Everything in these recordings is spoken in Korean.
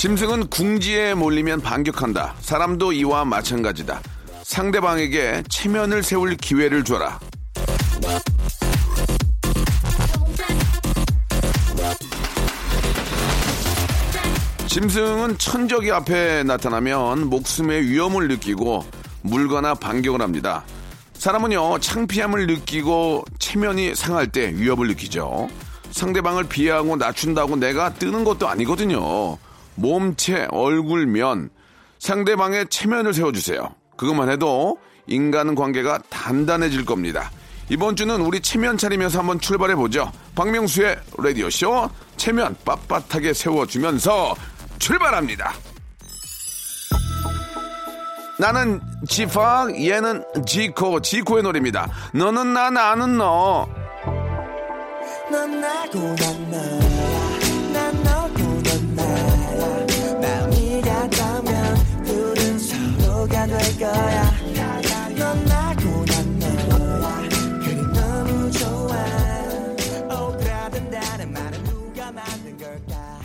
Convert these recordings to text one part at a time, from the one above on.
짐승은 궁지에 몰리면 반격한다. 사람도 이와 마찬가지다. 상대방에게 체면을 세울 기회를 줘라. 짐승은 천적이 앞에 나타나면 목숨의 위험을 느끼고 물거나 반격을 합니다. 사람은요, 창피함을 느끼고 체면이 상할 때 위협을 느끼죠. 상대방을 비하고 낮춘다고 내가 뜨는 것도 아니거든요. 몸체, 얼굴 면 상대방의 체면을 세워주세요. 그것만 해도 인간 관계가 단단해질 겁니다. 이번 주는 우리 체면 차리면서 한번 출발해 보죠. 박명수의 라디오 쇼 체면 빳빳하게 세워주면서 출발합니다. 나는 지팍, 얘는 지코, 지코의 노래입니다. 너는 나, 나는 너. 넌 나고 난너 될 거야 걸까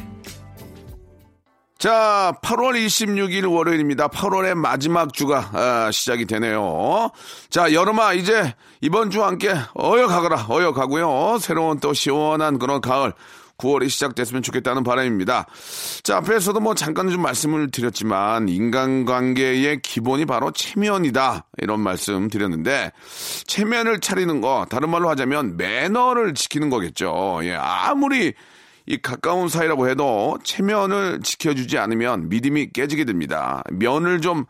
자, 8월 26일 월요일입니다. 8월의 마지막 주가 아, 시작이 되네요. 자, 여름아 이제 이번 주와 함께 어여 가거라. 어여 가고요. 새로운 또 시원한 그런 가을 9월이 시작됐으면 좋겠다는 바람입니다. 자, 앞에서도 뭐 잠깐 좀 말씀을 드렸지만 인간관계의 기본이 바로 체면이다. 이런 말씀 드렸는데 체면을 차리는 거 다른 말로 하자면 매너를 지키는 거겠죠. 예, 아무리 이 가까운 사이라고 해도 체면을 지켜주지 않으면 믿음이 깨지게 됩니다. 면을 좀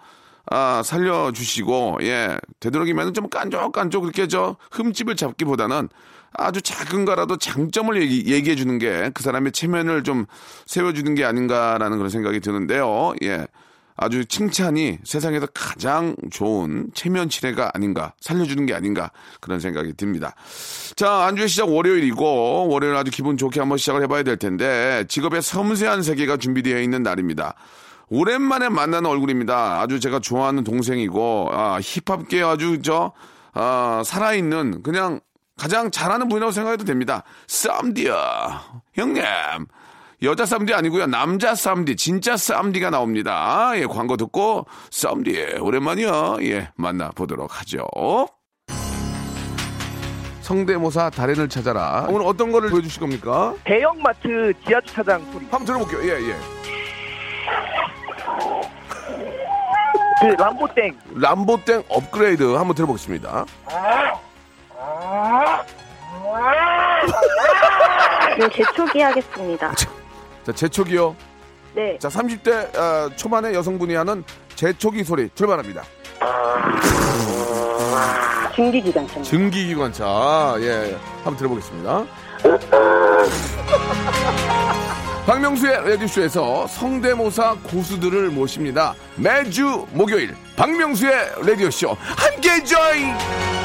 아, 살려주시고, 예, 되도록이면 좀 깐족깐족 그렇게 저 흠집을 잡기보다는 아주 작은 거라도 장점을 얘기, 해 주는 게 그 사람의 체면을 좀 세워주는 게 아닌가라는 그런 생각이 드는데요. 예. 아주 칭찬이 세상에서 가장 좋은 체면 치레가 아닌가, 살려주는 게 아닌가, 그런 생각이 듭니다. 자, 안주의 시작 월요일이고, 월요일 아주 기분 좋게 한번 시작을 해봐야 될 텐데, 직업의 섬세한 세계가 준비되어 있는 날입니다. 오랜만에 만나는 얼굴입니다. 아주 제가 좋아하는 동생이고, 아, 힙합계 아주 저, 아, 살아있는, 그냥 가장 잘하는 분이라고 생각해도 됩니다. 쌈디야. 형님. 여자 쌈디 아니고요. 남자 쌈디, 진짜 쌈디가 나옵니다. 예, 광고 듣고 쌈디 오랜만이요. 예, 만나보도록 하죠. 성대모사 달인을 찾아라. 오늘 어떤 거를 보여주실 겁니까? 대형마트 지하주차장 소리. 한번 들어볼게요. 예, 예. 그 람보땡. 람보땡 업그레이드 한번 들어보겠습니다. 네, 재초기 하겠습니다. 자, 제초기요. 네. 자, 30대 어, 초반의 여성분이 하는 제초기 소리 출발합니다. 중기기관차. 증기기관차. 예, 한번 들어보겠습니다. 박명수의 라디오쇼에서 성대모사 고수들을 모십니다. 매주 목요일 박명수의 라디오쇼 함께 join!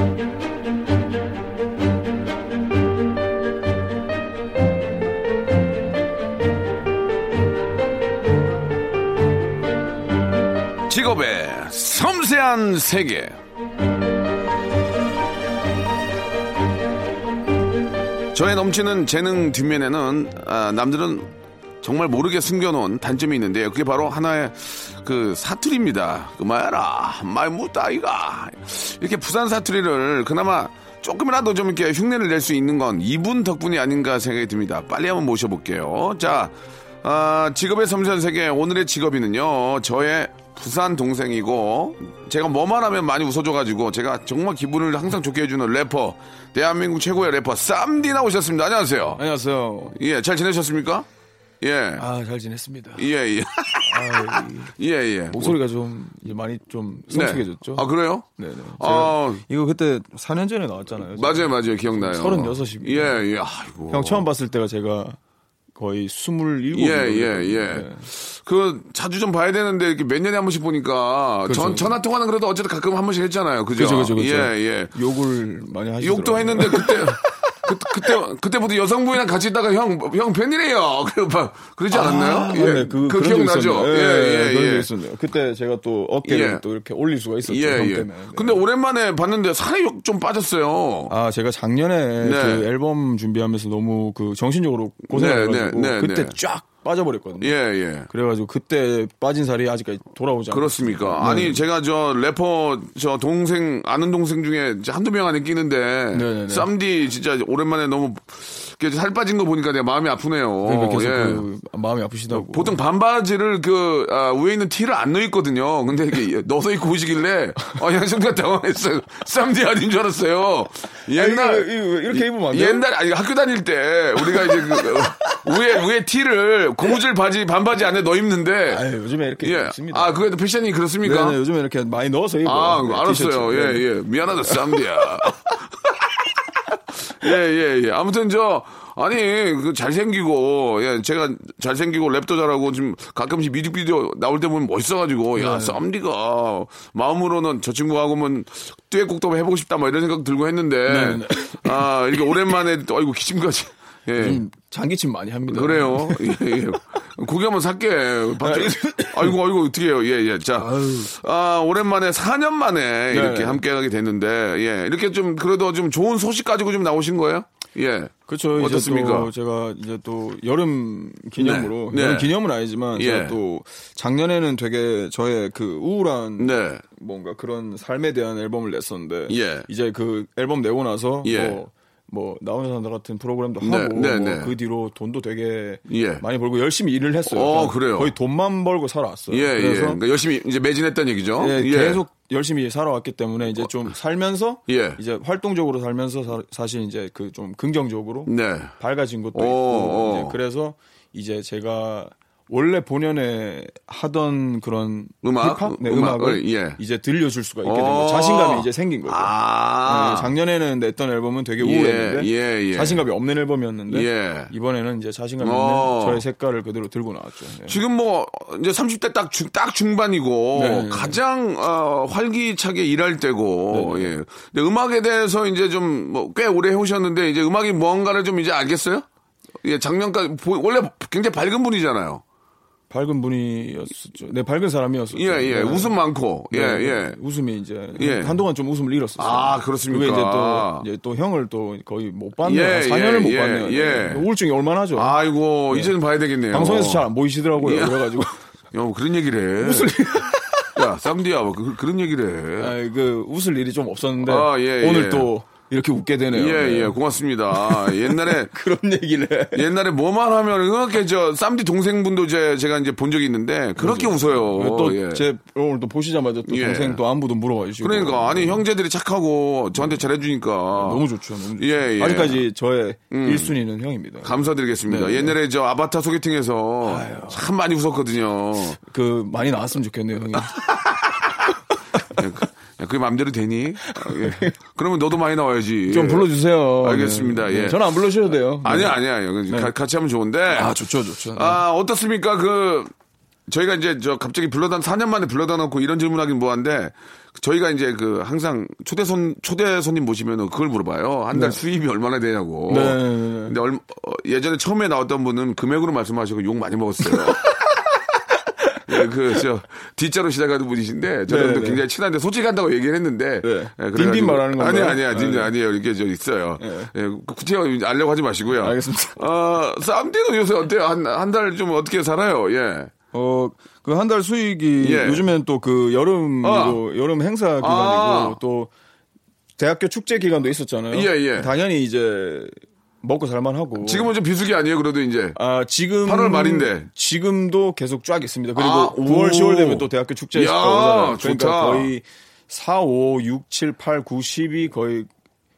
섬세한 세계. 저의 넘치는 재능 뒷면에는 아, 남들은 정말 모르게 숨겨놓은 단점이 있는데요. 그게 바로 하나의 그 사투리입니다. 그 말라 말 못다이가 이렇게 부산 사투리를 그나마 조금이라도 좀 이렇게 흉내를 낼 수 있는 건 이분 덕분이 아닌가 생각이 듭니다. 빨리 한번 모셔볼게요. 자, 아, 직업의 섬세한 세계 오늘의 직업인은요. 저의 부산 동생이고 제가 뭐만 하면 많이 웃어줘가지고 제가 정말 기분을 항상 좋게 해주는 래퍼 대한민국 최고의 래퍼 쌈디 나오셨습니다. 안녕하세요. 안녕하세요. 예, 잘 지내셨습니까? 예. 아, 잘 지냈습니다. 예, 예. 아, 이 예, 예. 목소리가 좀 많이 좀 네. 성숙해졌죠. 아, 그래요? 네네. 제가 아, 이거 그때 4년 전에 나왔잖아요. 맞아요, 맞아요. 기억나요. 36입니다. 예, 예. 아이고. 형 처음 봤을 때가 제가 거의 27. 예, 예, 예. 그 자주 좀 봐야 되는데 이렇게 몇 년에 한 번씩 보니까 그렇죠. 전 전화 통화는 그래도 어쨌든 가끔 한 번씩 했잖아요. 그죠? 그죠, 그죠, 그죠. 예, 예. 욕을 많이 하시더라고요. 욕도 했는데 그때 그, 그때 그때부터 여성분이랑 같이 있다가 형 형 팬이래요. 그래 막 그러지 않았나요? 아, 예. 그, 그 기억나죠? 예, 예, 적 예. 있었네요. 그때 제가 또 어깨를 예. 또 이렇게 올릴 수가 있었죠. 예, 형 예. 때문에. 네. 근데 오랜만에 봤는데 살이 좀 빠졌어요. 아, 제가 작년에 네. 그 앨범 준비하면서 너무 그 정신적으로 고생해가지고 네, 네, 네, 그때 네. 쫙 빠져버렸거든요. 예, 예. 그래가지고 그때 빠진 살이 아직까지 돌아오지 않았어요. 그렇습니까? 네. 아니 제가 저 래퍼 저 동생 아는 동생 중에 한두 명 안에 끼는데 네네네. 쌈디 진짜 오랜만에 너무 살 빠진 거 보니까 내가 마음이 아프네요. 그러니까 예. 그 마음이 아프시다고. 보통 반바지를 그 아, 위에 있는 티를 안 넣어 있거든요. 근데 이렇게 넣어서 입고 오시길래 아, 양 순간 당황했어요. 쌈디 아닌 줄 알았어요. 옛날 아, 이거, 이거 이렇게 입으면 안 돼요? 옛날 아니 학교 다닐 때 우리가 이제 그 위에 위에 티를 고무줄 바지 반바지 안에 넣어 입는데 아, 요즘에 이렇게 예. 입습니다. 아, 그래도 패션이 그렇습니까? 네네, 요즘에 이렇게 많이 넣어서 입어요. 아, 네, 알았어요. 티셔츠. 예, 네. 예. 미안하다, 쌈디야. 예, 예, 예. 아무튼 저, 아니, 그 잘생기고, 예, 제가 잘생기고 랩도 잘하고 지금 가끔씩 뮤직비디오 나올 때 보면 멋있어가지고, 네. 야, 쌈디가 마음으로는 저 친구하고는 듀엣곡도 해보고 싶다, 뭐 이런 생각 들고 했는데, 네, 네. 아, 이렇게 오랜만에 또, 아이고, 기침까지. 예. 요즘 장기침 많이 합니다. 그래요. 예, 예. 고기 한번 살게. 아이고, 아이고, 어떻게 해요. 예, 예. 자. 아, 오랜만에 4년 만에 이렇게 네. 함께 하게 됐는데, 예. 이렇게 좀, 그래도 좀 좋은 소식 가지고 좀 나오신 거예요? 예. 그렇죠. 이제 어떻습니까? 또 제가 이제 또 여름 기념으로 네. 여름 네. 기념은 아니지만 예. 제가 또 작년에는 되게 저의 그 우울한 네. 뭔가 그런 삶에 대한 앨범을 냈었는데 예. 이제 그 앨범 내고 나서 예. 뭐, 뭐 나오는 사람들 같은 프로그램도 네, 하고 네, 뭐 네. 그 뒤로 돈도 되게 예. 많이 벌고 열심히 일을 했어요. 어, 그래요? 거의 돈만 벌고 살아왔어요. 예, 예. 그래서 그러니까 열심히 이제 매진했다는 얘기죠? 예, 예. 계속 열심히 살아왔기 때문에 이제 좀 살면서 예. 이제 활동적으로 살면서 사, 실 이제 그 좀 긍정적으로 네. 밝아진 것도 오, 있고 오. 이제 그래서 이제 제가 원래 본연에 하던 그런 음악? 힙합? 네, 음악을, 음악을 예. 이제 들려줄 수가 있게 된 어. 거예요. 자신감이 이제 생긴 거죠. 아. 네, 작년에는 냈던 앨범은 되게 예, 우울했는데 예, 예. 자신감이 없는 앨범이었는데 예. 이번에는 이제 자신감 있는 어. 저의 색깔을 그대로 들고 나왔죠. 네. 지금 뭐 이제 30대 딱, 중, 딱 중반이고 네. 가장 어, 활기차게 일할 때고 네. 예. 근데 음악에 대해서 이제 좀 뭐 꽤 오래 해오셨는데 이제 음악이 뭔가를 좀 이제 알겠어요? 예, 작년까지 보- 원래 굉장히 밝은 분이잖아요. 밝은 분이었었죠. 네, 밝은 사람이었었죠. 예, 예. 네. 웃음 많고. 예, 네, 예. 웃음이 이제 예. 한동안 좀 웃음을 잃었었어요. 아, 그렇습니까? 그게 이제 또 이제 또 형을 또 거의 못 봤네요. 예, 4년을 예, 못 예, 봤네요. 예. 우울증이 얼마나 하죠. 아이고, 이제는 봐야 되겠네요. 방송에서 잘 안 보이시더라고요. 예. 그래가지고 야, 뭐 그런 얘기를 해. 웃을 야, 쌈디야, 뭐 그, 런 얘기를 해. 아, 그 웃을 일이 좀 없었는데 아, 예, 오늘 예. 또 이렇게 웃게 되네요. 예, 네. 예, 고맙습니다. 옛날에 그런 얘기를 해. 옛날에 뭐만 하면 그렇게 저 쌈디 동생분도 제, 제가 이제 본 적이 있는데 그렇게 웃어요. 또제 예. 오늘 또 보시자마자 또 예. 동생 또 안부도 물어봐 주시고 그러니까 아니 형제들이 착하고 저한테 잘해 주니까 너무 좋죠. 너무 좋죠. 예, 예. 아직까지 저의 1순위는 형입니다. 감사드리겠습니다. 네, 네. 옛날에 저 아바타 소개팅에서 참 많이 웃었거든요. 그 많이 나왔으면 좋겠네요, 형이. 야, 그- 야, 그게 마음대로 되니? 아, 예. 그러면 너도 많이 나와야지. 좀 불러주세요. 알겠습니다. 네. 예. 네, 저는 안 불러주셔도 돼요. 네. 아니야, 아니야. 가- 같이 하면 좋은데. 아, 좋죠, 좋죠. 네. 아, 어떻습니까? 그, 저희가 이제 저 갑자기 불러다, 4년 만에 불러다 놓고 이런 질문하긴 뭐한데, 저희가 이제 그 항상 초대 손, 초대 손님 모시면은 그걸 물어봐요. 한달 수입이 얼마나 되냐고. 네, 네, 네. 근데 얼, 어, 예전에 처음에 나왔던 분은 금액으로 말씀하시고 욕 많이 먹었어요. 예, 그, 저, D자로 시작하는 분이신데, 저는 네, 네. 굉장히 친한데, 솔직한다고 얘기를 했는데, 네. 예, 딘딘 말하는 건가요? 아니, 아니야, 딘딘 네. 아니에요. 이렇게 저 있어요. 예, 구체적으로 알려고 하지 마시고요. 알겠습니다. 어, 쌈디는 요새 어때요? 한, 한 달 좀 어떻게 살아요? 예. 어, 그 한 달 수익이 예. 요즘엔 또 그 여름이고 아. 여름 행사 기간이고 아. 또 대학교 축제 기간도 있었잖아요. 예, 예. 당연히 이제 먹고 살만하고. 지금은 좀 비수기 아니에요, 그래도 이제. 아, 지금 8월 말인데. 지금도 계속 쫙 있습니다. 그리고 아, 9월, 오. 10월 되면 또 대학교 축제 야, 오잖아요. 그러니까 좋다. 거의 4, 5, 6, 7, 8, 9, 10이 거의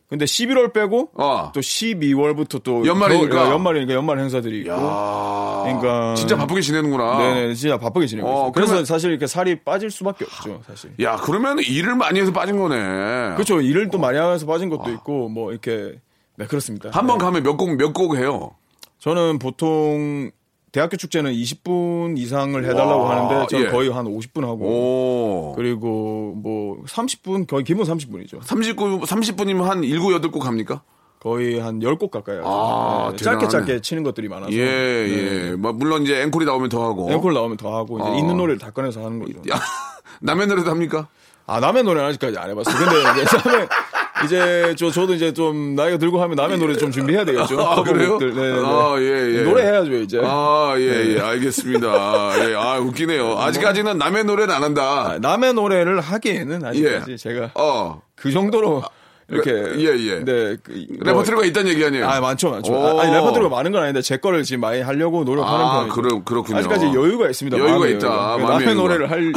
근데 11월 빼고 어. 또 12월부터 또 연말이니까. 겨울- 연말이니까 연말 행사들이 있고. 아, 그러니까 진짜 바쁘게 지내는구나. 네네, 진짜 바쁘게 지내고 어. 그래서 그러면- 사실 이렇게 살이 빠질 수밖에 없죠, 사실. 야, 그러면 일을 많이 해서 빠진 거네. 그렇죠. 일을 또 많이 하면서 빠진 것도 있고, 뭐, 이렇게. 네, 그렇습니다. 한번 네. 가면 몇 곡, 몇 곡 해요? 저는 보통 대학교 축제는 20분 이상을 해달라고 와, 하는데, 저는 예. 거의 한 50분 하고. 오. 그리고 뭐, 30분? 거의 기본 30분이죠. 30분, 30분이면 한 7, 8곡 합니까? 거의 한 10곡 가까이 하죠. 아, 네, 짧게. 짧게 치는 것들이 많아서. 예, 네. 예. 뭐, 물론 이제 앵콜이 나오면 더 하고. 앵콜 나오면 더 하고, 이제 어. 있는 노래를 다 꺼내서 하는 거죠. 야, 남의 노래도 합니까? 아, 남의 노래는 아직까지 안 해봤어요. 근데 이제 남의, 이제 저, 저도 이제 좀 나이가 들고 하면 남의 노래 좀 준비해야 되겠죠. 아, 그래요? 커버곡들. 네, 네. 아, 예, 예. 노래 해야죠, 이제. 아, 예, 예. 알겠습니다. 예, 아, 웃기네요. 아직까지는 남의 노래는 안 한다. 아, 남의 노래를 하기에는 아직까지 예. 제가 어. 그 정도로 이렇게 레- 예, 예. 네, 그, 뭐- 레퍼토리가 있다는 얘기 아니에요? 아 많죠 많죠 오. 아, 니 레퍼토리가 많은 건 아닌데 제 거를 지금 많이 하려고 노력하는 아, 편이죠 그럼- 그렇군요. 아직까지 여유가 있습니다 여유가 있다. 남의. 노래를 할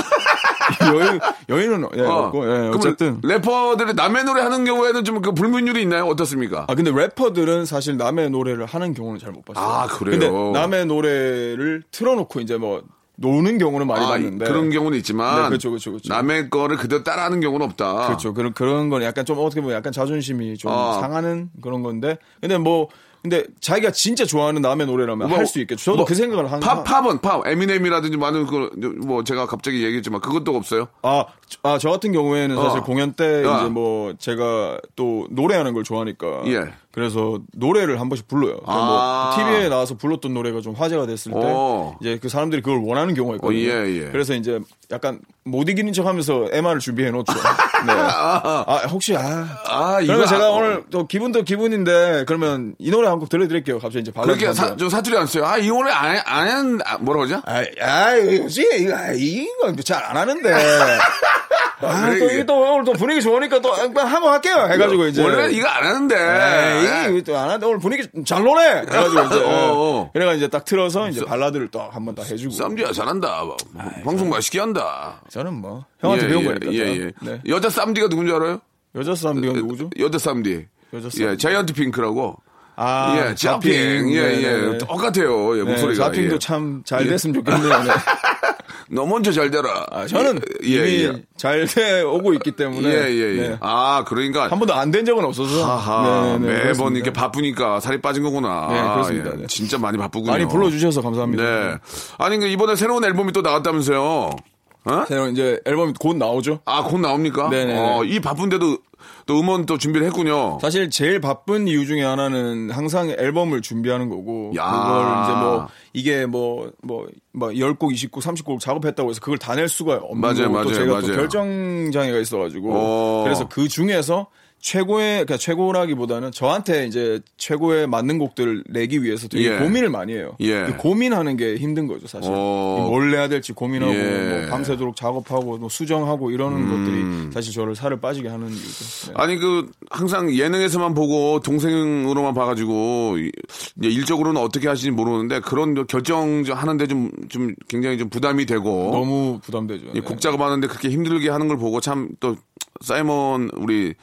여유 여유는 예, 어. 없고 예, 어쨌든 래퍼들이 남의 노래 하는 경우에는 좀 그 불문율이 있나요? 어떻습니까? 아 근데 래퍼들은 사실 남의 노래를 하는 경우는 잘 못 봤어요. 아, 그래요? 근데 남의 노래를 틀어놓고 이제 뭐 노는 경우는 많이 아, 봤는데 그런 경우는 있지만 네, 그렇죠, 그렇죠, 그렇죠. 남의 거를 그대로 따라하는 경우는 없다. 그렇죠. 그런 그런 건 약간 좀 어떻게 보면 약간 자존심이 좀 아. 상하는 그런 건데. 근데 뭐 근데 자기가 진짜 좋아하는 남의 노래라면 뭐, 할수 있겠죠. 저도 뭐, 그 생각을 한. 팝, 팝은 팝, 에미넴이라든지 많은 그 뭐 제가 갑자기 얘기했지만 그것도 없어요. 아, 저- 아, 저 같은 경우에는 사실 어. 공연 때 야. 이제 뭐 제가 또 노래하는 걸 좋아하니까. 예. 그래서 노래를 한 번씩 불러요. 아. 뭐 TV에 나와서 불렀던 노래가 좀 화제가 됐을 때 어. 이제 그 사람들이 그걸 원하는 경우가 있거든요. 어, 예, 예. 그래서 이제 약간 못 이기는 척하면서 MR을 준비해 놓죠. 네. 아, 혹시 아, 아, 그러면 이거 제가 아- 오늘 또 기분도 기분인데 그러면 이 노래 한 곡 들려드릴게요. 갑자기 이제 발라드 그렇게 한 사, 번. 좀 사투리 안 써요. 아, 이 노래 안, 안, 한, 아, 뭐라 그러죠? 아, 아, 이거지? 이거, 아, 이건 잘 안 하는데. 아, 그래, 또, 이게- 또 오늘 또 분위기 좋으니까 또 한번 할게요. 해가지고 이제. 원래 이거 안 하는데. 이게 또 안 하는데 오늘 분위기 잘 노네! 해가지고 이제. 어, 어. 그래가 이제 딱 틀어서 이제 발라드를 또 한번 딱 해주고. 쌈디야 잘한다. 방송 맛있게 한다. 저는 뭐, 형한테 예, 배운 예, 거니까. 예. 예. 네. 여자 쌈디가 누군지 알아요? 여자 쌈디가 누구죠? 여자 쌈디. 여자 예, 쌈디. 자이언트 핑크라고. 아, 예, 자핑. 예, 네, 예. 네, 네. 똑같아요. 예, 네, 목소리가. 자핑도 예. 참잘 됐으면 좋겠네요. 네. 너 먼저 잘 되라. 아, 저는 예, 이미 예. 잘돼 오고 있기 때문에. 예, 예, 예. 네. 아, 그러니까. 한 번도 안 된 적은 없어서. 하하, 네, 네, 네, 매번 그렇습니다. 이렇게 바쁘니까 살이 빠진 거구나. 네, 그렇습니다. 예, 네. 진짜 많이 바쁘군요. 많이 불러주셔서 감사합니다. 네. 아니, 그 이번에 새로운 앨범이 또 나왔다면서요? 어? 새로 이제 앨범이 곧 나오죠. 아, 곧 나옵니까? 네네. 어, 이 바쁜데도 또 음원 또 준비를 했군요. 사실 제일 바쁜 이유 중에 하나는 항상 앨범을 준비하는 거고 야. 그걸 이제 뭐 이게 뭐뭐뭐 10곡, 20곡, 30곡 작업했다고 해서 그걸 다 낼 수가 없는 맞아요, 거고 맞아요, 또 제가 맞아요. 또 결정 장애가 있어 가지고 어. 그래서 그 중에서 최고의 그러니까 최고라기보다는 저한테 이제 최고의 맞는 곡들을 내기 위해서 되게 예. 고민을 많이 해요. 예. 그 고민하는 게 힘든 거죠, 사실. 어. 뭘 내야 될지 고민하고 예. 뭐 밤새도록 작업하고 뭐 수정하고 이러는 음. 것들이 사실 저를 살을 빠지게 하는 이유죠. 네. 아니 그 항상 예능에서만 보고 동생으로만 봐가지고 일적으로는 어떻게 하시는지 모르는데 그런 결정 하는데 좀 좀 굉장히 좀 부담이 되고 너무 부담되죠. 이 네. 곡 작업하는데 그렇게 힘들게 하는 걸 보고 참 또 사이먼 우리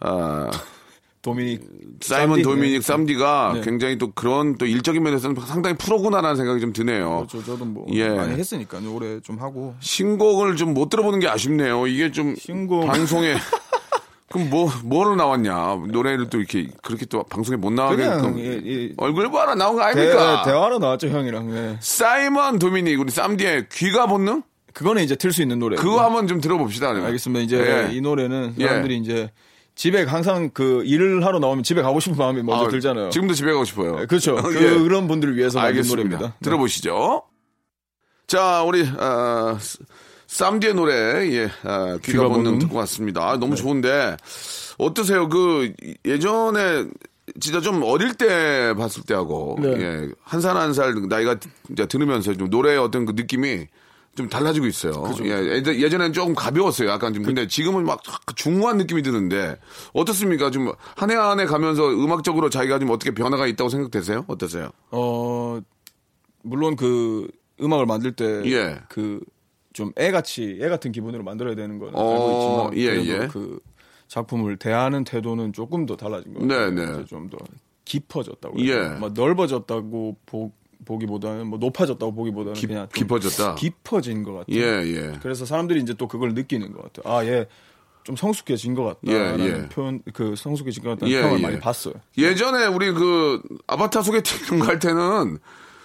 아 도미닉 사이먼 쌈디? 도미닉 네. 쌈디가 네. 굉장히 또 그런 또 일적인 면에서는 상당히 프로구나라는 생각이 좀 드네요. 그렇죠. 저도 뭐 예. 많이 했으니까 올해 좀 하고 신곡을 좀 못 들어보는 게 아쉽네요. 이게 좀 신곡. 방송에 그럼 뭐 뭐로 나왔냐 노래를 또 이렇게 그렇게 또 방송에 못 나가게끔 예, 예. 얼굴 봐라 나온 거 대, 아닙니까? 대 화로 나왔죠 형이랑. 네. 사이먼 도미닉 우리 쌈디의 귀가 본능 그거는 이제 틀 수 있는 노래. 그거 한번 좀 들어봅시다. 알겠습니다. 이제 예. 이 노래는 예. 사람들이 이제 집에 항상 그 일을 하러 나오면 집에 가고 싶은 마음이 먼저 아, 들잖아요. 지금도 집에 가고 싶어요. 네, 그렇죠. 그, 예. 그 런 분들을 위해서 만든 알겠습니다. 노래입니다. 네. 들어보시죠. 자, 우리 아, 쌈디의 노래 예, 아, 귀가 귀가 본능. 듣고 왔습니다. 아, 너무 좋은데 어떠세요? 그 예전에 진짜 좀 어릴 때 봤을 때하고 네. 예, 한 살 한 살 나이가 이제 들으면서 좀 노래의 어떤 그 느낌이 좀 달라지고 있어요. 예, 예전- 예전에는 조금 가벼웠어요. 약간 좀 근데 지금은 막 중후한 느낌이 드는데 어떻습니까? 좀 한 해 한 해 가면서 음악적으로 자기가 좀 어떻게 변화가 있다고 생각되세요? 어떠세요? 어 물론 그 음악을 만들 때 예. 그좀 애같이 애 같은 기분으로 만들어야 되는 건 어, 알고 있지만 예, 예. 그 작품을 대하는 태도는 조금 더 달라진 것 네. 네. 좀더 깊어졌다고 예. 예. 뭐 넓어졌다고 보, 보기보다는 뭐 높아졌다고 보기보다는 깊- 그냥 좀 깊어졌다? 깊어진 것 같아요. 예, 예. 그래서 사람들이 이제 또 그걸 느끼는 것 같아요. 아, 얘좀 성숙해진 것 같다라는 예, 예. 표현, 그 성숙해진 것 같다는 예, 평을 예. 많이 봤어요. 예전에 우리 그 아바타 소개팅 갈 때는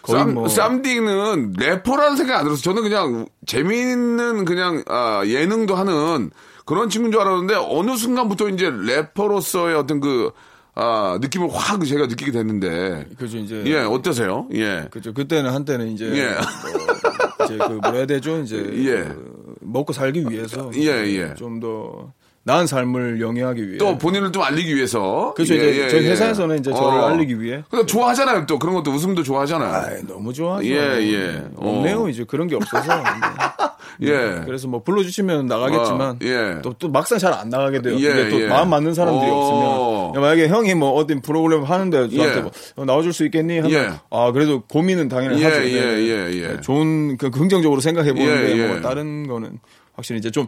쌈, 뭐- 쌈디는 래퍼라는 생각이 안 들어서 저는 그냥 재미있는 그냥 아, 예능도 하는 그런 친구인 줄 알았는데 어느 순간부터 이제 래퍼로서의 어떤 그 아, 느낌을 확 제가 느끼게 됐는데 그죠 이제 예 어떠세요? 예. 그죠 그때는 한때는 이제 예. 뭐 이제 그 뭐라 해야 되죠 이제 예. 그 먹고 살기 위해서 예, 예. 좀 더 나은 삶을 영위하기 위해 또 본인을 좀 알리기 위해서 그렇죠 예, 이제 예, 저희 예. 회사에서는 이제 저를 어. 알리기 위해 근데 좋아하잖아요 또 그런 것도 웃음도 좋아하잖아요. 아이, 너무 좋아하죠. 예, 예. 없네요 어. 이제 그런 게 없어서 예. 그래서 뭐 불러주시면 나가겠지만 어, 예. 또, 또 막상 잘 안 나가게 돼요. 예, 이게 또 예. 마음 맞는 사람들이 어. 없으면 만약에 형이 뭐 어떤 프로그램 하는데 저한테 예. 뭐 어, 나와줄 수 있겠니? 하면 예. 아 그래도 고민은 당연히 예, 하죠. 예, 네. 예, 예. 네, 좋은 그 긍정적으로 생각해 보는데 예, 예. 뭐 다른 거는 확실히 이제 좀,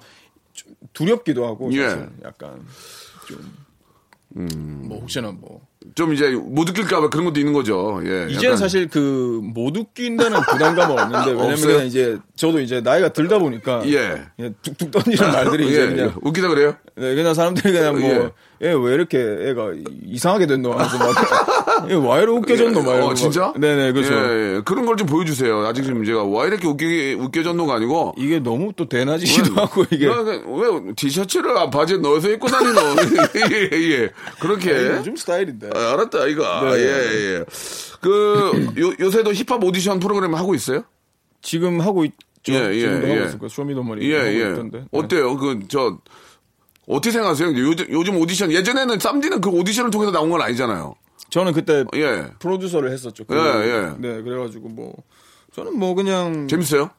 좀 두렵기도 하고 예. 약간 좀뭐 혹시나 뭐 좀 이제 못 웃길까봐 그런 것도 있는 거죠. 예. 이제는 약간 사실 그 못 웃긴다는 부담감은 없는데 왜냐면 없어요? 이제 저도 이제 나이가 들다 보니까 예. 툭툭 던지는 말들이 이제 예, 그냥 웃기다 그래요? 네, 그냥 사람들이 그냥 예. 뭐, 얘 왜 이렇게 애가 이상하게 됐노? 하면서 막, 얘 와이로 웃겨졌노? 막 이러고 어, 진짜? 막. 네네, 그렇죠. 예, 예. 그런 걸 좀 보여주세요. 아직 지금 제가 와 이렇게 웃기, 웃겨졌노가 아니고. 이게 너무 또 대낮이기도 하고, 이게. 왜, 왜 티셔츠를 아, 바지에 넣어서 입고 다니노? 예, 예, 예. 그렇게. 요즘 스타일인데. 아, 알았다, 이거. 네. 예, 예. 그, 요, 요새도 힙합 오디션 프로그램 하고 있어요? 지금 하고 있죠. 예, 예, 지금도 예. 하고 있을 거예요. Show Me the Money. 예, 하고 예. 있던데. 네. 어때요? 그, 저, 어떻게 생각하세요? 요즘, 요즘 오디션, 예전에는 쌈디는 그 오디션을 통해서 나온 건 아니잖아요. 저는 그때 예. 프로듀서를 했었죠. 예, 예. 네, 그래가지고 뭐, 저는 뭐 그냥. 재밌어요?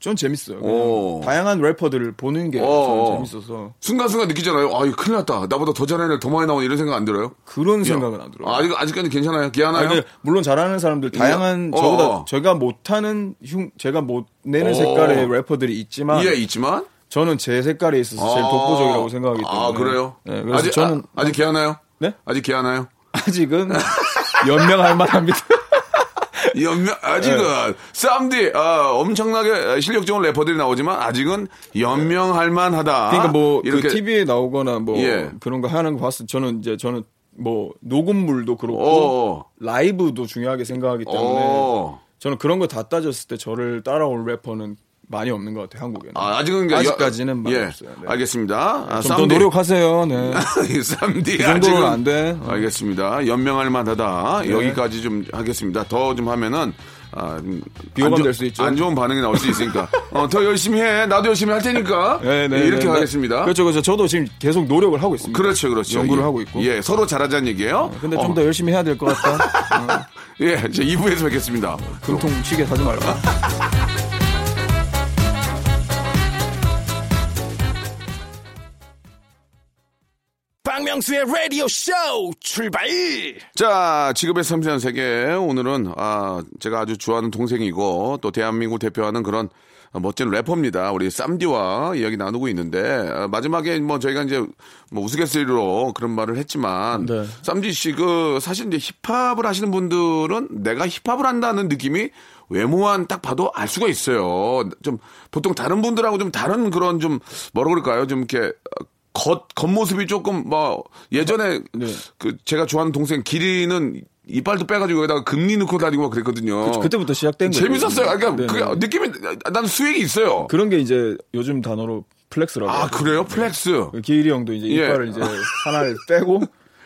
전 재밌어요. 오. 다양한 래퍼들을 보는 게 어, 저는 어. 재밌어서 순간순간 느끼잖아요. 아, 이거 큰일 났다. 나보다 더 잘하는 애들 더 많이 나오는 이런 생각 안 들어요? 그런 생각은 안 들어요. 아, 아직, 아직까지 괜찮아요? 귀하나요? 아니, 물론 잘하는 사람들 다양한 어, 저보다 어. 제가 못하는 흉 제가 못 내는 어. 색깔의 래퍼들이 있지만 예, 있지만. 저는 제 색깔에 있어서 제일 아. 독보적이라고 생각하기 때문에 아, 그래요? 네, 그래서 아직, 저는 아, 아직 귀하나요? 네? 아직 귀하나요? 아직은 연명할 만합니다. 연명, 아직은, 네. 쌈디, 아, 엄청나게 실력 좋은 래퍼들이 나오지만, 아직은 연명할 만하다. 그러니까 뭐그 이렇게. TV에 나오거나 뭐 예. 그런 거 하는 거 봤을 때 저는 이제 저는 뭐 녹음물도 그렇고 어, 라이브도 중요하게 생각하기 때문에 어. 저는 그런 거 다 따졌을 때 저를 따라올 래퍼는 많이 없는 것 같아요 한국에는. 아, 아직은. 그러니까 아직까지는 많이 예, 없어요. 네. 알겠습니다. 아, 좀더 노력하세요. 네. 쌈디. 그 정도는 아직은 안 돼. 알겠습니다. 연명할 만하다. 네. 여기까지 좀 하겠습니다. 더 좀 하면은 아, 좀 비호감 안 좋- 될수 있죠. 안 좋은 반응이 나올 수 있으니까. 어, 더 열심히 해. 나도 열심히 할 테니까. 네, 네, 예, 이렇게 네, 네. 하겠습니다. 그렇죠, 그렇죠. 저도 지금 계속 노력을 하고 있습니다. 그렇죠, 그렇죠. 연구를 예. 하고 있고. 예, 서로 잘하자는 얘기예요. 근데 어, 좀더 열심히 해야 될 것 같다. 예, 이제 2부에서 뵙겠습니다. 금통 시계 사지 말고. 박명수의 라디오 쇼 출발 자, 지급의 섬세한 세계. 오늘은, 아, 제가 아주 좋아하는 동생이고, 또 대한민국 대표하는 그런 멋진 래퍼입니다. 우리 쌈디와 이야기 나누고 있는데, 아, 마지막에 뭐 저희가 이제 뭐 우스갯소리로 그런 말을 했지만, 네. 쌈디 씨, 그, 사실 이제 힙합을 하시는 분들은 내가 힙합을 한다는 느낌이 외모만 딱 봐도 알 수가 있어요. 좀, 보통 다른 분들하고 좀 다른 그런 좀, 뭐라 그럴까요? 좀 이렇게, 어, 겉, 겉모습이 조금 뭐, 예전에 네. 그 제가 좋아하는 동생 길이는 이빨도 빼가지고 여기다가 금니 넣고 다니고 막 그랬거든요. 그때부터 시작된 거예요. 재밌었어요. 그러니까 네, 네. 느낌이 나는 swag이 있어요. 그런 게 이제 요즘 단어로 flex라고. 아. 그래요? flex. 그 길이 형도 이제 예. 이빨을 이제 하나를 빼고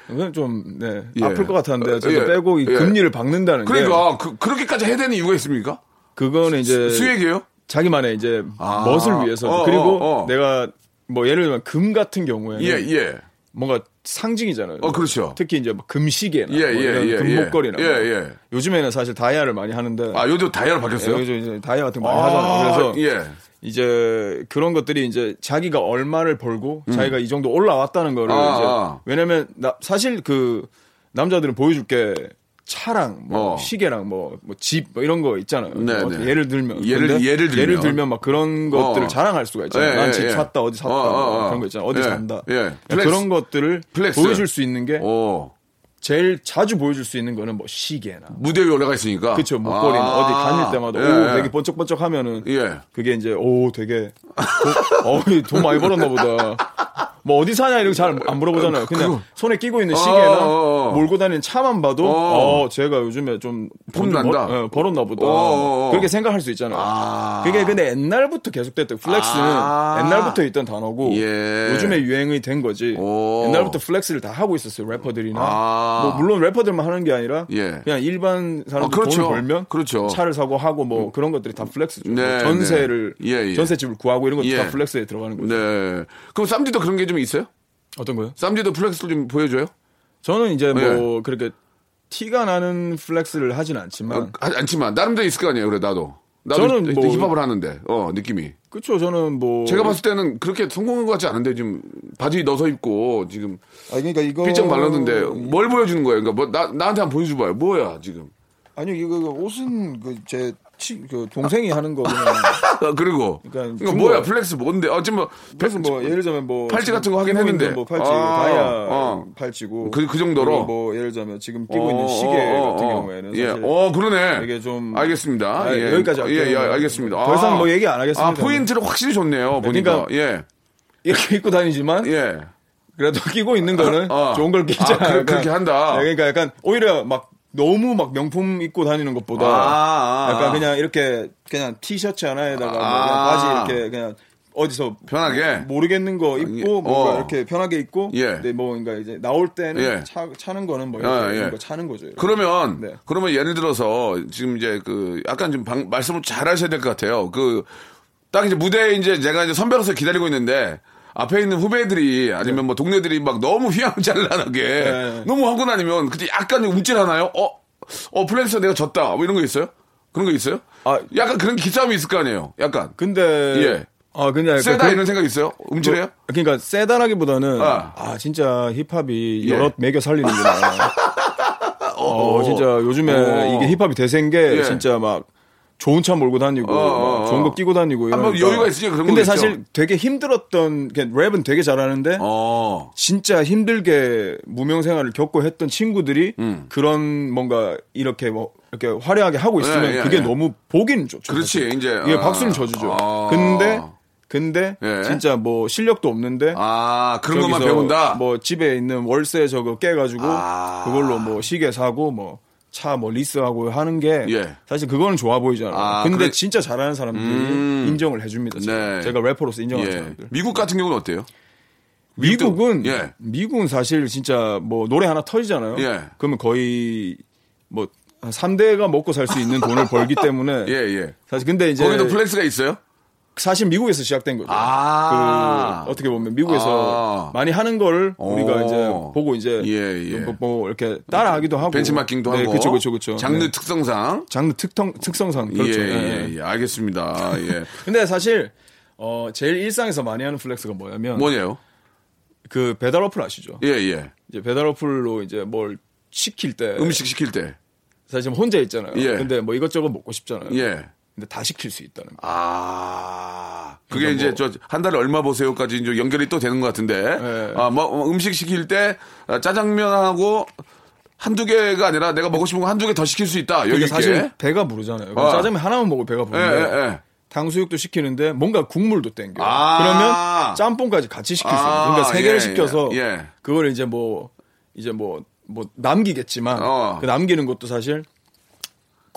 그건 좀 네, 예. 아플 것 같았는데 저도 예. 빼고 이 예. 금니를 박는다는 게 그러니까 그, 그렇게까지 해야 되는 이유가 있습니까? 그거는 이제 수익이에요? 자기만의 이제 아. 멋을 위해서 어, 그리고 어, 어. 내가 뭐 예를 들면 금 같은 경우에는 예 예. 뭔가 상징이잖아요. 어, 그렇죠. 특히 이제 뭐 금시계나 예, 뭐 예, 이런 예, 금목걸이나 예, 뭐. 예. 요즘에는 사실 다이아를 많이 하는데 아, 요즘 다이아로 바뀌었어요? 예, 요즘 이제 다이아 같은 거 많이 아, 하잖아요. 그래서 예. 이제 그런 것들이 이제 자기가 얼마를 벌고 자기가 이 정도 올라왔다는 거를 음. 아, 이제 아. 왜냐면 나, 사실 그 남자들은 보여줄 게 차랑 뭐 어. 시계랑 뭐 집 뭐 이런 거 있잖아요. 네, 뭐 네. 예를 들면 예를- 근데 예를 들면. 막 그런 것들을 어. 자랑할 수가 있잖아요. 예, 난 예, 집 예. 샀다 어디 샀다 어, 어, 어. 그런 거 있잖아요. 어디 예, 산다. 예. flex. 그런 것들을 flex. 보여줄 수 있는 게 오. 제일 자주 보여줄 수 있는 거는 뭐 시계나 무대 위에 올라가 있으니까. 그쵸 목걸이나 아. 어디 다닐 때마다 예, 오 예. 되게 번쩍번쩍 하면은 예. 그게 이제 오 되게 돈, 어이, 돈 많이 벌었나 보다. 뭐 어디 사냐 이렇게 잘 안 물어보잖아요. 그냥 손에 끼고 있는 시계나 어. 몰고 다니는 차만 봐도 어. 어, 제가 요즘에 좀폼돈 난다. 벌, 어, 벌었나 보다. 어, 어, 어. 그렇게 생각할 수 있잖아요. 아. 그게 근데 옛날부터 계속됐던 flex는 아. 옛날부터 있던 단어고 예. 요즘에 유행이 된 거지. 오. 옛날부터 flex를 다 하고 있었어요 래퍼들이나. 아. 뭐 물론 래퍼들만 하는 게 아니라 예. 그냥 일반 사람들 아, 그렇죠. 돈을 벌면 그렇죠. 차를 사고 하고 뭐 그런 것들이 다 flex죠. 네, 뭐 전세를 네. 예, 예. 전세집을 구하고 이런 것도 예. 다 flex에 들어가는 거죠. 네. 그럼 쌈디도 그런 게 좀 있어요? 어떤 거요? 쌈디도 flex를 좀 보여줘요? 저는 이제 뭐 예. 그렇게 티가 나는 flex를 하진 않지만 어, 하지 않지만 나름대로 있을 거 아니에요. 그래 나도. 나도 저는 뭐- 힙합을 하는데 어 느낌이. 그렇죠. 저는 뭐 제가 봤을 때는 그렇게 성공한 것 같지 않은데 지금 바지 넣어서 입고 지금 아 그러니까 이거 삐쩍 말랐는데 뭘 보여주는 거예요? 그러니까 뭐 나, 나한테 한번 보여줘봐요. 뭐야 지금? 아니요 이거 그 옷은 그 제 그 동생이 하는 거 그냥 아, 그리고 그러니까 이거 준 뭐야. flex 뭔데? 어찌 뭐 그래서 뭐 예를 들면 뭐 팔찌 같은 거 하긴 했는데. 뭐 팔찌 아, 다이아 어. 팔찌고 그- 그 정도로? 뭐 예를 들면 지금 끼고 어, 있는 시계 어, 어, 같은 어. 경우에는 예, 어 그러네. 이게 좀 알겠습니다. 아, 예. 여기까지 예, 할게요. 예, 알겠습니다. 더 이상 아. 뭐 얘기 안 하겠습니다. 아 포인트를 확실히 좋네요. 보니까 그러니까 예, 이렇게 입고 다니지만 예. 그래도 끼고 있는 거는 어. 좋은 걸 끼잖아요. 아, 그- 그렇게 한다. 네, 그러니까 약간 오히려 막 너무 막 명품 입고 다니는 것보다 아, 아, 약간 아. 그냥 이렇게 그냥 티셔츠 하나에다가 뭐 아. 그냥 바지 이렇게 그냥 어디서 편하게. 모르겠는 거 입고 뭔가 어. 이렇게 편하게 입고 예. 근데 뭐 그러니까 이제 나올 때는 예. 차, 차는 거는 뭐 아, 이렇게 예. 이런 거 차는 거죠. 이렇게. 그러면 네. 그러면 예를 들어서 지금 이제 그 약간 좀 방- 말씀을 잘 하셔야 될 것 같아요. 그 딱 이제 무대에 이제 제가 이제 선배로서 기다리고 있는데 앞에 있는 후배들이 아니면 뭐 동료들이 막 너무 휘황찬란하게 네. 너무 하고 다니면 그때 약간 움찔하나요? 어, 어 flex 내가 졌다. 뭐 이런 거 있어요? 그런 거 있어요? 아, 약간 그런 기싸움이 있을 거 아니에요. 약간 근데 예. 아 근데 세다 그- 이런 생각 있어요? 움찔해요? 그- 그러니까 세다라기보다는 아. 아, 진짜 힙합이 예. 여럿 먹여 살리는구나. 어, 진짜 요즘에 어. 이게 힙합이 대세인 게 예. 진짜 막 좋은 차 몰고 다니고 어, 어, 막 좋은 거 어. 끼고 다니고 아, 뭐 이러니까. 여유가 있으니까 그런 근데 거 있죠. 사실 되게 힘들었던 그냥 랩은 되게 잘하는데 어. 진짜 힘들게 무명 생활을 겪고 했던 친구들이 음. 그런 뭔가 이렇게 뭐 이렇게 화려하게 하고 있으면 예, 예, 그게 예. 너무 보기는 좋죠. 그렇지, 사실. 이제, 이게 아. 박수는 쳐주죠. 아. 근데 근데 예. 진짜 뭐 실력도 없는데 아, 그런 것만 배운다? 뭐 집에 있는 월세 저거 깨가지고 아. 그걸로 뭐 시계 사고 뭐 차 뭐 리스하고 하는 게 예. 사실 그거는 좋아 보이잖아요. 아, 근데 그래- 진짜 잘하는 사람들이 음. 인정을 해줍니다. 제가. 네. 제가 래퍼로서 인정하는 예. 사람들. 미국 같은 경우는 어때요? 미국은 예. 미국은 사실 진짜 뭐 노래 하나 터지잖아요. 예. 그러면 거의 뭐 3대가 먹고 살 수 있는 돈을 벌기 때문에 예, 예. 사실 근데 이제 거기도 flex가 있어요? 사실 미국에서 시작된 거죠. 아. 그 어떻게 보면 미국에서 아. 많이 하는 걸 우리가 오. 이제 보고 이제 예, 예. 뭐, 뭐 이렇게 따라하기도 하고 벤치마킹도 네, 하고. 그렇죠, 그렇죠, 그렇죠. 장르 네. 특성상. 장르 특성 특성상 그렇죠. 예, 예, 예, 예. 예. 알겠습니다. 예. 근데 사실 어 제일 일상에서 많이 하는 flex가 뭐냐면 뭐냐요? 그 배달 어플 아시죠? 예, 예. 이제 배달 어플로 이제 뭘 시킬 때 음식 시킬 때. 사실 지금 혼자 있잖아요. 예. 근데 뭐 이것저것 먹고 싶잖아요. 예. 근데 다 시킬 수 있다는 거. 아. 그게 이제 뭐- 저 한 달에 얼마 버세요까지 이제 연결이 또 되는 것 같은데. 예. 아, 뭐 음식 시킬 때 아, 짜장면하고 한두 개가 아니라 내가 먹고 싶은 거 한두 개 더 시킬 수 있다. 여기. 사실 배가 부르잖아요. 어. 짜장면 하나만 먹으면 배가 예, 부르는데 예, 예. 탕수육도 시키는데 뭔가 국물도 땡겨. 아. 그러면 짬뽕까지 같이 시킬 수 있어요. 아, 그러니까 세 개를 예, 시켜서 예, 예. 그걸 이제 뭐 이제 뭐뭐 남기겠지만 어. 그 남기는 것도 사실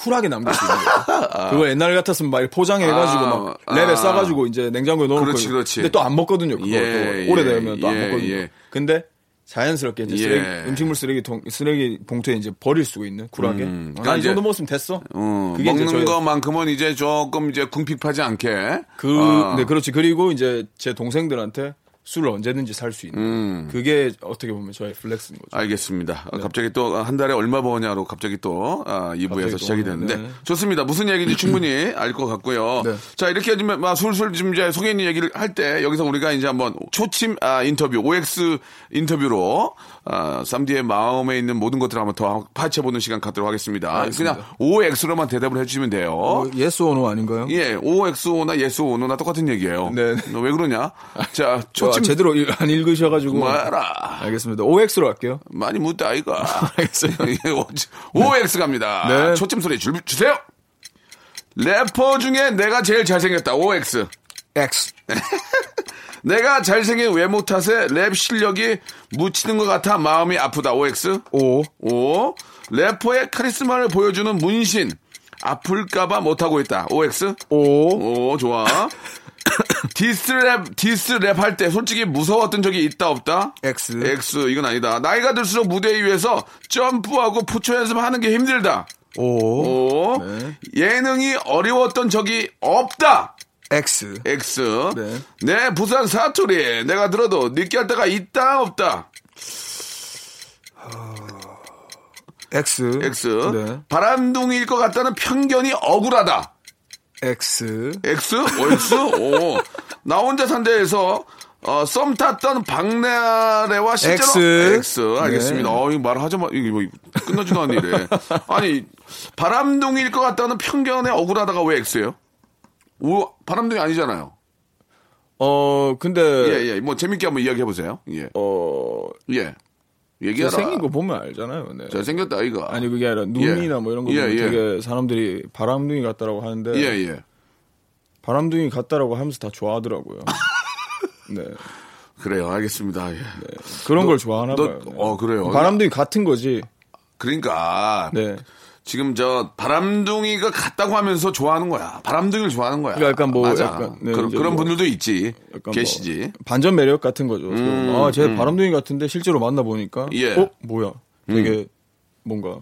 쿨하게 남길 수 있는 거예요. 그거 옛날 같았으면 막 포장해가지고 아, 막 아. 랩에 싸가지고 이제 냉장고에 넣어놓고 그렇지, 그렇지. 근데 또 안 먹거든요. 그거 예, 또 오래되면 또안 예, 먹거든요. 예. 근데 자연스럽게 이제 예. 쓰레기, 음식물 쓰레기통 쓰레기 봉투에 이제 버릴 수 있는 쿨하게. 음, 어, 그러니까 난이 이제- 정도 먹었으면 됐어. 어, 그게 이제 먹는 저희- 것만큼은 이제 조금 이제 궁핍하지 않게. 그, 어. 네, 그렇지. 그리고 이제 제 동생들한테 술을 언제든지 살 수 있는 음. 그게 어떻게 보면 저의 flex인 거죠. 알겠습니다. 아, 갑자기 또 한 달에 얼마 버냐로 갑자기 또 아, 2부에서 갑자기 또 시작이. 됐는데 네. 좋습니다. 무슨 얘기인지 충분히 알 것 같고요. 네. 자 이렇게 좀막 술술 좀 이제 속에 있는 얘기를 할 때 여기서 우리가 이제 한번 초침 아, 인터뷰 OX 인터뷰로 아, 쌈디의 마음에 있는 모든 것들을 한번 더 파헤쳐보는 시간 갖도록 하겠습니다. 알겠습니다. 그냥 OX로만 대답을 해주시면 돼요. 어, yes or no 아닌가요? 예, OX나 yes or no나 똑같은 얘기예요. 네. 너왜 그러냐? 자, 저 초침 제대로 읽- 안 읽으셔가지고 뭐라. 알겠습니다. OX로 할게요. 많이 묻다 아이가. 알겠어요. OX 갑니다. 네. 초침 소리 줄 주세요. 래퍼 중에 내가 제일 잘생겼다. OX. X. 내가 잘생긴 외모 탓에 랩 실력이 묻히는 것 같아 마음이 아프다. OX. O. O. 래퍼의 카리스마를 보여주는 문신. 아플까봐 못하고 있다. OX. O. 오, 좋아. diss랩, diss랩 할 때 솔직히 무서웠던 적이 있다, 없다? X. X, 이건 아니다. 나이가 들수록 무대 위에서 점프하고 put your hands up 하는 게 힘들다. O. 오. 네. 예능이 어려웠던 적이 없다. X. X. 네. 내 부산 사투리. 내가 들어도 느끼할 때가 있다, 없다. X. X. 네. 바람둥이일 것 같다는 편견이 억울하다. X. X? 오, X? 오. 나 혼자 산다에서 어, 썸 탔던 박나래와 실제로 X. X. 알겠습니다. 네. 어, 이거 말하자마자 이게 뭐 끝나지도 않는 일에. 아니 바람둥이일 것 같다는 편견에 억울하다가 왜 X예요? 오, 바람둥이 아니잖아요. 어, 근데 예, 예. 뭐 재밌게 한번 이야기 해 보세요. 예. 어, 예. 얘기하라. 생긴 거 보면 알잖아요. 네. 잘생겼다 아이가. 아니 그게 아니라 눈이나 뭐 이런 거 예, 보면 예. 되게 사람들이 바람둥이 같다라고 하는데 예, 예. 바람둥이 같다라고 하면서 다 좋아하더라고요. 네. 그래요. 알겠습니다. 예. 그런 걸 좋아하나 너- 봐요. 네. 어, 그래요. 바람둥이 같은 거지. 그러니까 네. 지금 저 바람둥이가 같다고 하면서 좋아하는 거야. 바람둥이를 좋아하는 거야. 그러니까 약간 뭐 맞아. 약간, 네, 그런, 그런 뭐 분들도 있지. 약간 계시지. 뭐 반전 매력 같은 거죠. 음, 아, 쟤 바람둥이 같은데 실제로 만나 보니까 예. 음. 어, 뭐야? 되게 뭔가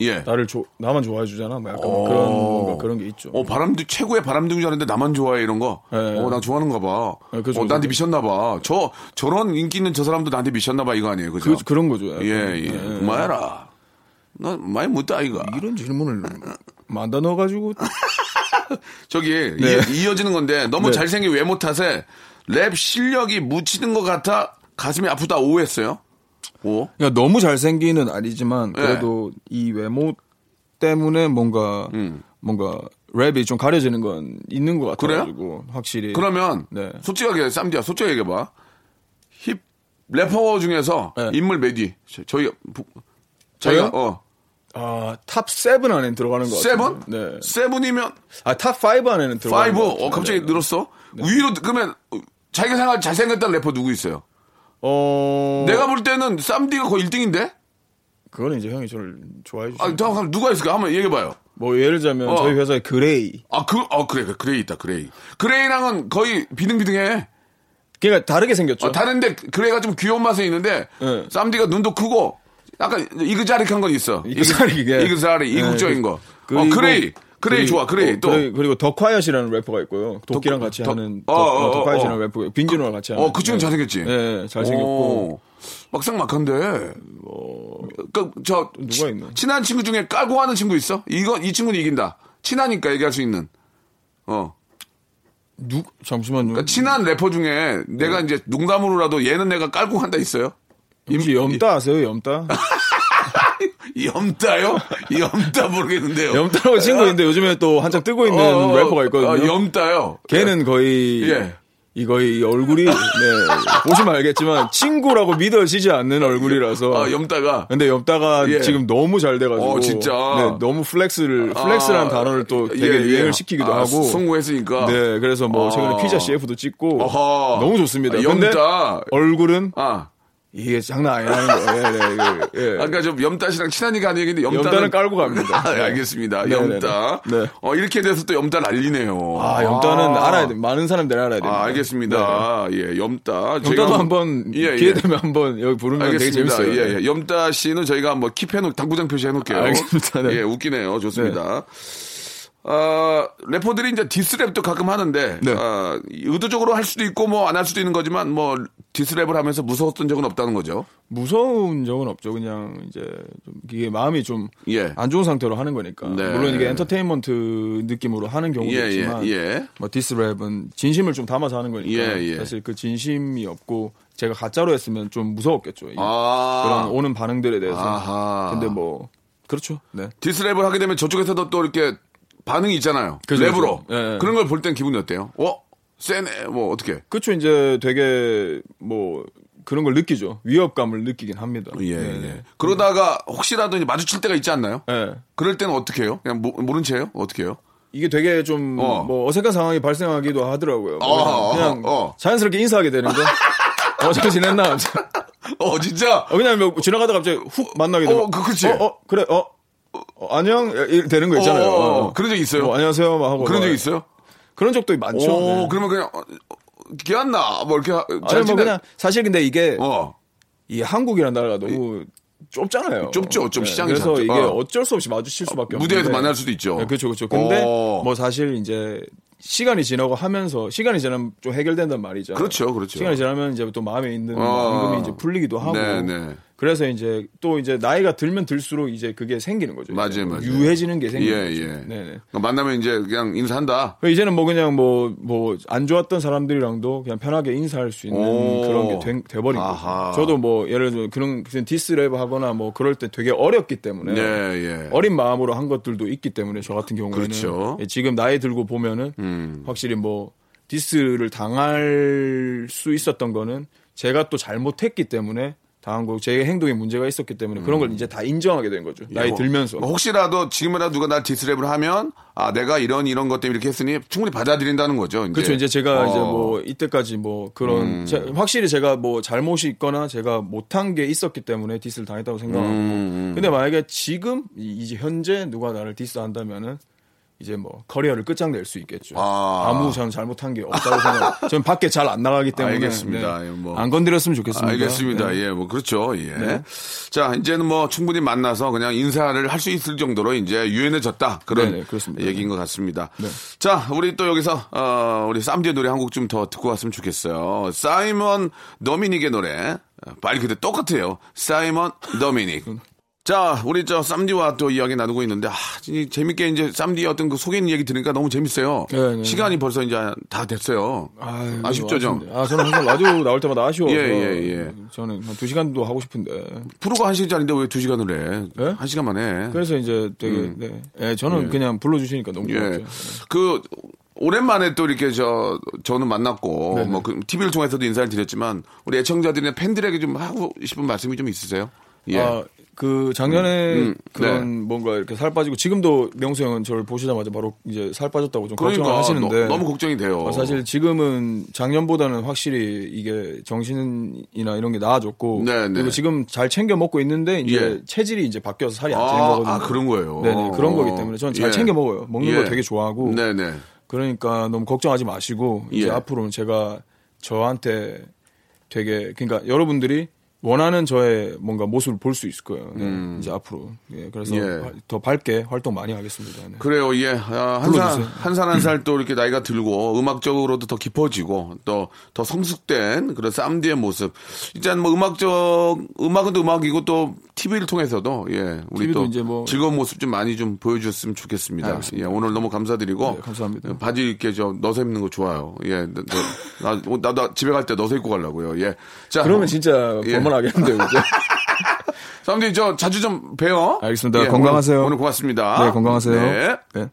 예. 나를 조, 나만 좋아해 주잖아. 뭐 약간 어. 그런 뭔가 그런 게 있죠. 어, 바람둥이 최고의 바람둥이라는데 나만 좋아해 이런 거. 네. 어, 나 좋아하는가 봐. 네, 그죠, 어, 나한테. 미쳤나 봐. 저 저런 인기 있는 저 사람도 나한테 미쳤나 봐 이거 아니에요. 그죠? 그, 그런 거죠. 약간. 예, 예. 네. 그만해라. 나 많이 묻다 이가. 이런 질문을 만다 넣어가지고 저기 네. 이, 어 지는 건데 너무 네. 잘생긴 외모 탓에 랩 실력이 묻히는 것 같아 가슴이 아프다 오했어요. 오. 그러니까 너무 잘생기는 아니지만 네. 그래도 이 외모 때문에 뭔가 음. 뭔가 랩이 좀 가려지는 건 있는 것 같아가지고 확실히 그러면 네. 솔직하게 쌈디야 솔직하게 얘기해봐. 힙 래퍼 중에서 네. 인물? 저- 저희 부- 저희가? 어 아 top seven 안에 들어가는 것 세븐? 같아요. 네. seven이면 아 top five 안에는 들어가는 five. 것 어. 갑자기 네. 늘었어. 위로 그러면 자기가 생각 잘생겼다는 래퍼 누구 있어요? 어 내가 볼 때는 쌈디가 거의 1등인데? 그거는 이제 형이 저를 좋아해 주시죠. 아, 잠깐 누가 있을까? 한번 얘기해 봐요. 뭐 예를 들자면 어. 저희 회사에 그레이 아, 그, 어, 그래, 그래, 그레이 있다, 그레이. 그레이랑은 거의 비등비등해. 그러니까 다르게 생겼죠. 어, 다른데 그레이가 좀 귀여운 맛은 있는데, 네. 쌈디가 눈도 크고, 약간 이그자릭한 건 있어. 이그자리, 네, 이국적인 그- 거. 어, 그레이. 그레이 좋아, 그레이 어, 또. 그리고, 그리고 더 콰이엇이라는 래퍼가 있고요. 도끼랑 같이 더- 하는 어, 더, 어, 어, 더 콰이엇이라는 어. 래퍼가 빈지노랑 같이 하는. 어, 그 친구 네. 잘생겼지? 네, 잘생겼고. 오, 막상 막한데. 그, 저, 누가 치- 있나? 친한 친구 중에 깔고 하는 친구 있어? 이거, 이 친구는 이긴다. 친하니까 얘기할 수 있는. 어. 누 잠시만요. 그러니까 친한 래퍼 중에 내가 네. 이제 농담으로라도 얘는 내가 깔고 한다 있어요? 혹시 염따 아세요? 염따? 염따요? 염따 모르겠는데요. 염따라고 친구 있는데 요즘에 또 한창 뜨고 있는 어, 어, 래퍼가 있거든요. 어, 염따요. 걔는 거의 예. 이 거의 이 얼굴이 네, 보시면 알겠지만 친구라고 믿어지지 않는 얼굴이라서. 아, 염따가. 근데 염따가 예. 지금 너무 잘 돼가지고 어, 진짜. 네, 너무 flex를 flex라는 아, 단어를 또 되게 예, 예. 유행을 시키기도 아, 하고 성공했으니까. 네 그래서 뭐 아. 최근에 피자 CF도 찍고 어허. 너무 좋습니다. 아, 염따. 얼굴은 아. 이게 장난 아니라는 거예요. 네, 네, 예. 아까 좀 염따 씨랑 친하니까 얘기인데 염따는, 염따는 깔고 갑니다. 아, 네. 알겠습니다. 네, 염따. 네, 네. 어, 이렇게 돼서 또 염따 난리네요. 아 염따는 알아야 돼. 많은 사람들이 알아야 됩니다. 아, 알겠습니다. 예, 염따. 네. 염따도 한번 예, 기회 예. 되면 한번 여기 부르면 알겠습니다. 되게 재밌어요. 예, 예. 염따 씨는 저희가 한번 킵해놓, 당구장 표시해놓을게요. 알겠습니다. 네. 예, 웃기네요. 좋습니다. 어, 래퍼들이 이제 디스랩도 가끔 하는데, 네. 어, 의도적으로 할 수도 있고 뭐 안 할 수도 있는 거지만 뭐 diss랩을 하면서 무서웠던 적은 없다는 거죠. 무서운 적은 없죠. 그냥 이제 좀 이게 마음이 좀안 예. 좋은 상태로 하는 거니까. 네. 물론 이게 엔터테인먼트 느낌으로 하는 경우도 예, 예, 있지만 예. 뭐 diss랩은 진심을 좀 담아서 하는 거니까 예, 예. 사실 그 진심이 없고 제가 가짜로 했으면 좀 무서웠겠죠. 아. 그런 오는 반응들에 대해서. 아하. 근데 뭐 그렇죠. 네. diss랩을 하게 되면 저쪽에서도 또 이렇게 반응이 있잖아요. 그죠, 랩으로. 예, 예. 그런 걸 볼 땐 기분이 어때요? 어? 세네. 뭐 어떻게? 그렇죠. 이제 되게 뭐 그런 걸 느끼죠. 위협감을 느끼긴 합니다. 예, 네, 예. 네. 그러다가 혹시라도 이제 마주칠 때가 있지 않나요? 네. 그럴 때는 어떻게 해요? 그냥 모, 모른 채요? 어떻게 해요? 이게 되게 좀 어. 뭐 어색한 상황이 발생하기도 하더라고요. 뭐 어, 그냥, 어, 어. 자연스럽게 인사하게 되는 거. 어, 잘 지냈나? 어, 진짜? 어, 그냥 뭐 지나가다가 갑자기 훅 만나게 되면 어, 그- 그치. 어, 어, 그래. 어. 어, 안녕 되는 거 있잖아요. 어, 어, 어, 어. 그런 적 있어요? 뭐, 안녕하세요 막 하고 그런 막적 있어요? 그런 적도 많죠. 오, 네. 그러면 그냥, 기안나? 뭐 이렇게. 하- 잘 아니 뭐 그냥 사실 근데 이게 어. 이 한국이라는 나라가 너무 좁잖아요. 좁죠. 좀 시장이 그래서 작죠. 이게 어. 어쩔 수 없이 마주칠 수밖에 없는데 무대에서 만날 수도 있죠. 네, 그렇죠, 그렇죠. 근데 어. 뭐 사실 이제 시간이 지나고 하면서 시간이 지나면 좀 해결된단 말이죠. 그렇죠, 그렇죠. 시간이 지나면 이제 또 마음에 있는 어. 앙금이 이제 풀리기도 하고. 네, 네. 그래서 이제 또 이제 나이가 들면 들수록 이제 그게 생기는 거죠. 맞아요, 맞아요. 유해지는 게 생기는 예, 거죠. 예. 네, 네. 그러니까 만나면 이제 그냥 인사한다. 이제는 뭐 그냥 뭐 뭐 안 좋았던 사람들이랑도 그냥 편하게 인사할 수 있는 오. 그런 게 돼, 돼버린 아하. 거죠. 저도 뭐 예를 들어 그런 diss랩 하거나 뭐 그럴 때 되게 어렸기 때문에 예, 예. 어린 마음으로 한 것들도 있기 때문에 저 같은 경우에는 그렇죠. 예, 지금 나이 들고 보면은 음. 확실히 뭐 diss를 당할 수 있었던 거는 제가 또 잘못했기 때문에 당한 거고 제 행동에 문제가 있었기 때문에 그런 걸 이제 다 인정하게 된 거죠. 나이 뭐, 들면서. 뭐 혹시라도 지금이라도 누가 날 diss랩을 하면 아 내가 이런 이런 것 때문에 이렇게 했으니 충분히 받아들인다는 거죠. 이제. 그렇죠. 이제 제가 어. 이제 뭐 이때까지 뭐 그런 제- 확실히 제가 뭐 잘못이 있거나 제가 못한 게 있었기 때문에 diss를 당했다고 생각하고. 음, 근데 만약에 지금 이- 이제 현재 누가 나를 diss한다면은 이제 뭐 커리어를 끝장낼 수 있겠죠. 아. 아. 무 저는 잘못한 게 없다고 생각. 저는 밖에 잘 안 나가기 때문에 알겠습니다. 네. 예, 뭐. 안 건드렸으면 좋겠습니다. 알겠습니다. 네. 예, 뭐 그렇죠. 예. 네. 자, 이제는 뭐 충분히 만나서 그냥 인사를 할 수 있을 정도로 이제 유연해졌다 그런 네네, 그렇습니다. 얘기인 것 같습니다. 네. 자, 우리 또 여기서 어, 우리 쌈디의 노래 한 곡 좀 더 듣고 왔으면 좋겠어요. 사이먼 더미닉의 노래 말 그대로 똑같아요. 사이먼 더미닉. 자, 우리 저 쌈디와 또 이야기 나누고 있는데 아, 이 재밌게 이제 쌈디의 어떤 그 있는 얘기 들으니까 너무 재밌어요. 네, 네. 시간이 벌써 이제 다 됐어요. 아유, 아쉽죠, 좀? 아, 저는 항상 라디오 나올 때마다 아쉬워서. 예, 예, 예. 저는 한 두 시간도 하고 싶은데. 프로가 한 시간짜리인데 왜 두 시간을 해? 네? 한 시간만 해. 그래서 이제 되게, 네. 예, 저는 그냥 불러주시니까 너무 음. 예. 좋았죠. 그 오랜만에 또 이렇게 저 저는 만났고 네네. 뭐 그 TV를 통해서도 인사를 드렸지만 우리 애청자들이나 팬들에게 좀 하고 싶은 말씀이 좀 있으세요? 예. 아, 그 작년에 음, 음, 그런 네. 뭔가 이렇게 살 빠지고 지금도 명수 형은 저를 보시자마자 바로 이제 살 빠졌다고 좀 그러니까 걱정을 하시는데 너, 무 걱정이 돼요. 어, 사실 지금은 작년보다는 확실히 이게 정신이나 이런 게 나아졌고 네, 네. 그리고 지금 잘 챙겨 먹고 있는데 이제 예. 체질이 이제 바뀌어서 살이 안 찌는 아, 거거든요. 아, 그런 거예요. 네네 그런 거기 때문에 저는 잘 예. 챙겨 먹어요. 먹는 예. 걸 되게 좋아하고 네네. 그러니까 너무 걱정하지 마시고 이제 예. 앞으로는 제가 저한테 되게 그러니까 여러분들이 원하는 저의 뭔가 모습을 볼 수 있을 거예요. 네, 이제 앞으로. 예, 그래서 음. 예. 화- 더 밝게 활동 많이 하겠습니다. 네. 그래요, 예. 아, 한 살, 불러주세요. 한살 한 살 또 이렇게 나이가 들고 음악적으로도 더 깊어지고 또 더 성숙된 그런 쌈디의 모습. 일단 뭐 음악적, 음악은 또 음악이고 또 TV를 통해서도 예. 우리 또 이제 뭐- 즐거운 모습 좀 많이 좀 보여주셨으면 좋겠습니다. 예. 오늘 너무 감사드리고. 네, 감사합니다. 바지 이렇게 저 넣어서 입는 거 좋아요. 예. 너, 너, 나, 나도 집에 갈 때 넣어서 입고 가려고요. 예. 자. 그러면 진짜 예. 볼만하겠는데요, 이제. 쌈디 저 자주 좀 봬요. 알겠습니다. 예, 건강하세요. 오늘, 오늘 고맙습니다. 네, 건강하세요. 네. 네.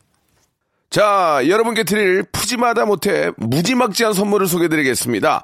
자, 여러분께 드릴 푸짐하다 못해 무지막지한 선물을 소개드리겠습니다.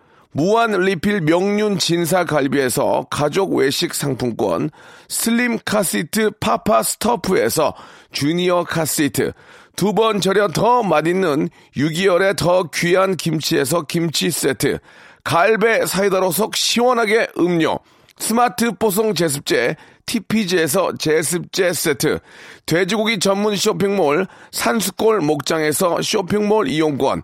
무한 리필 명륜 진사 갈비에서 가족 외식 상품권, 슬림 카시트 파파 스토프에서 주니어 카시트, 두 번 절여 더 맛있는 6개월의 더 귀한 김치에서 김치 세트, 갈배 사이다로 속 시원하게 음료, 스마트 뽀송 제습제 TPG에서 제습제 세트, 돼지고기 전문 쇼핑몰 산수골 목장에서 쇼핑몰 이용권,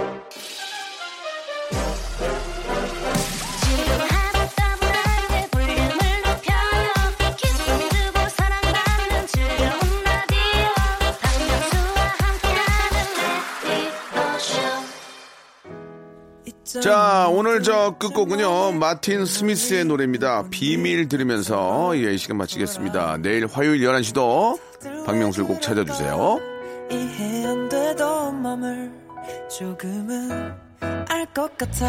자, 오늘 저 끝곡은요, 마틴 스미스의 노래입니다. 비밀 들으면서, 예, 이 시간 마치겠습니다. 내일 화요일 11시도 박명수를 꼭 찾아주세요. 이 해 안 되던 맘을 조금은 알 것 같아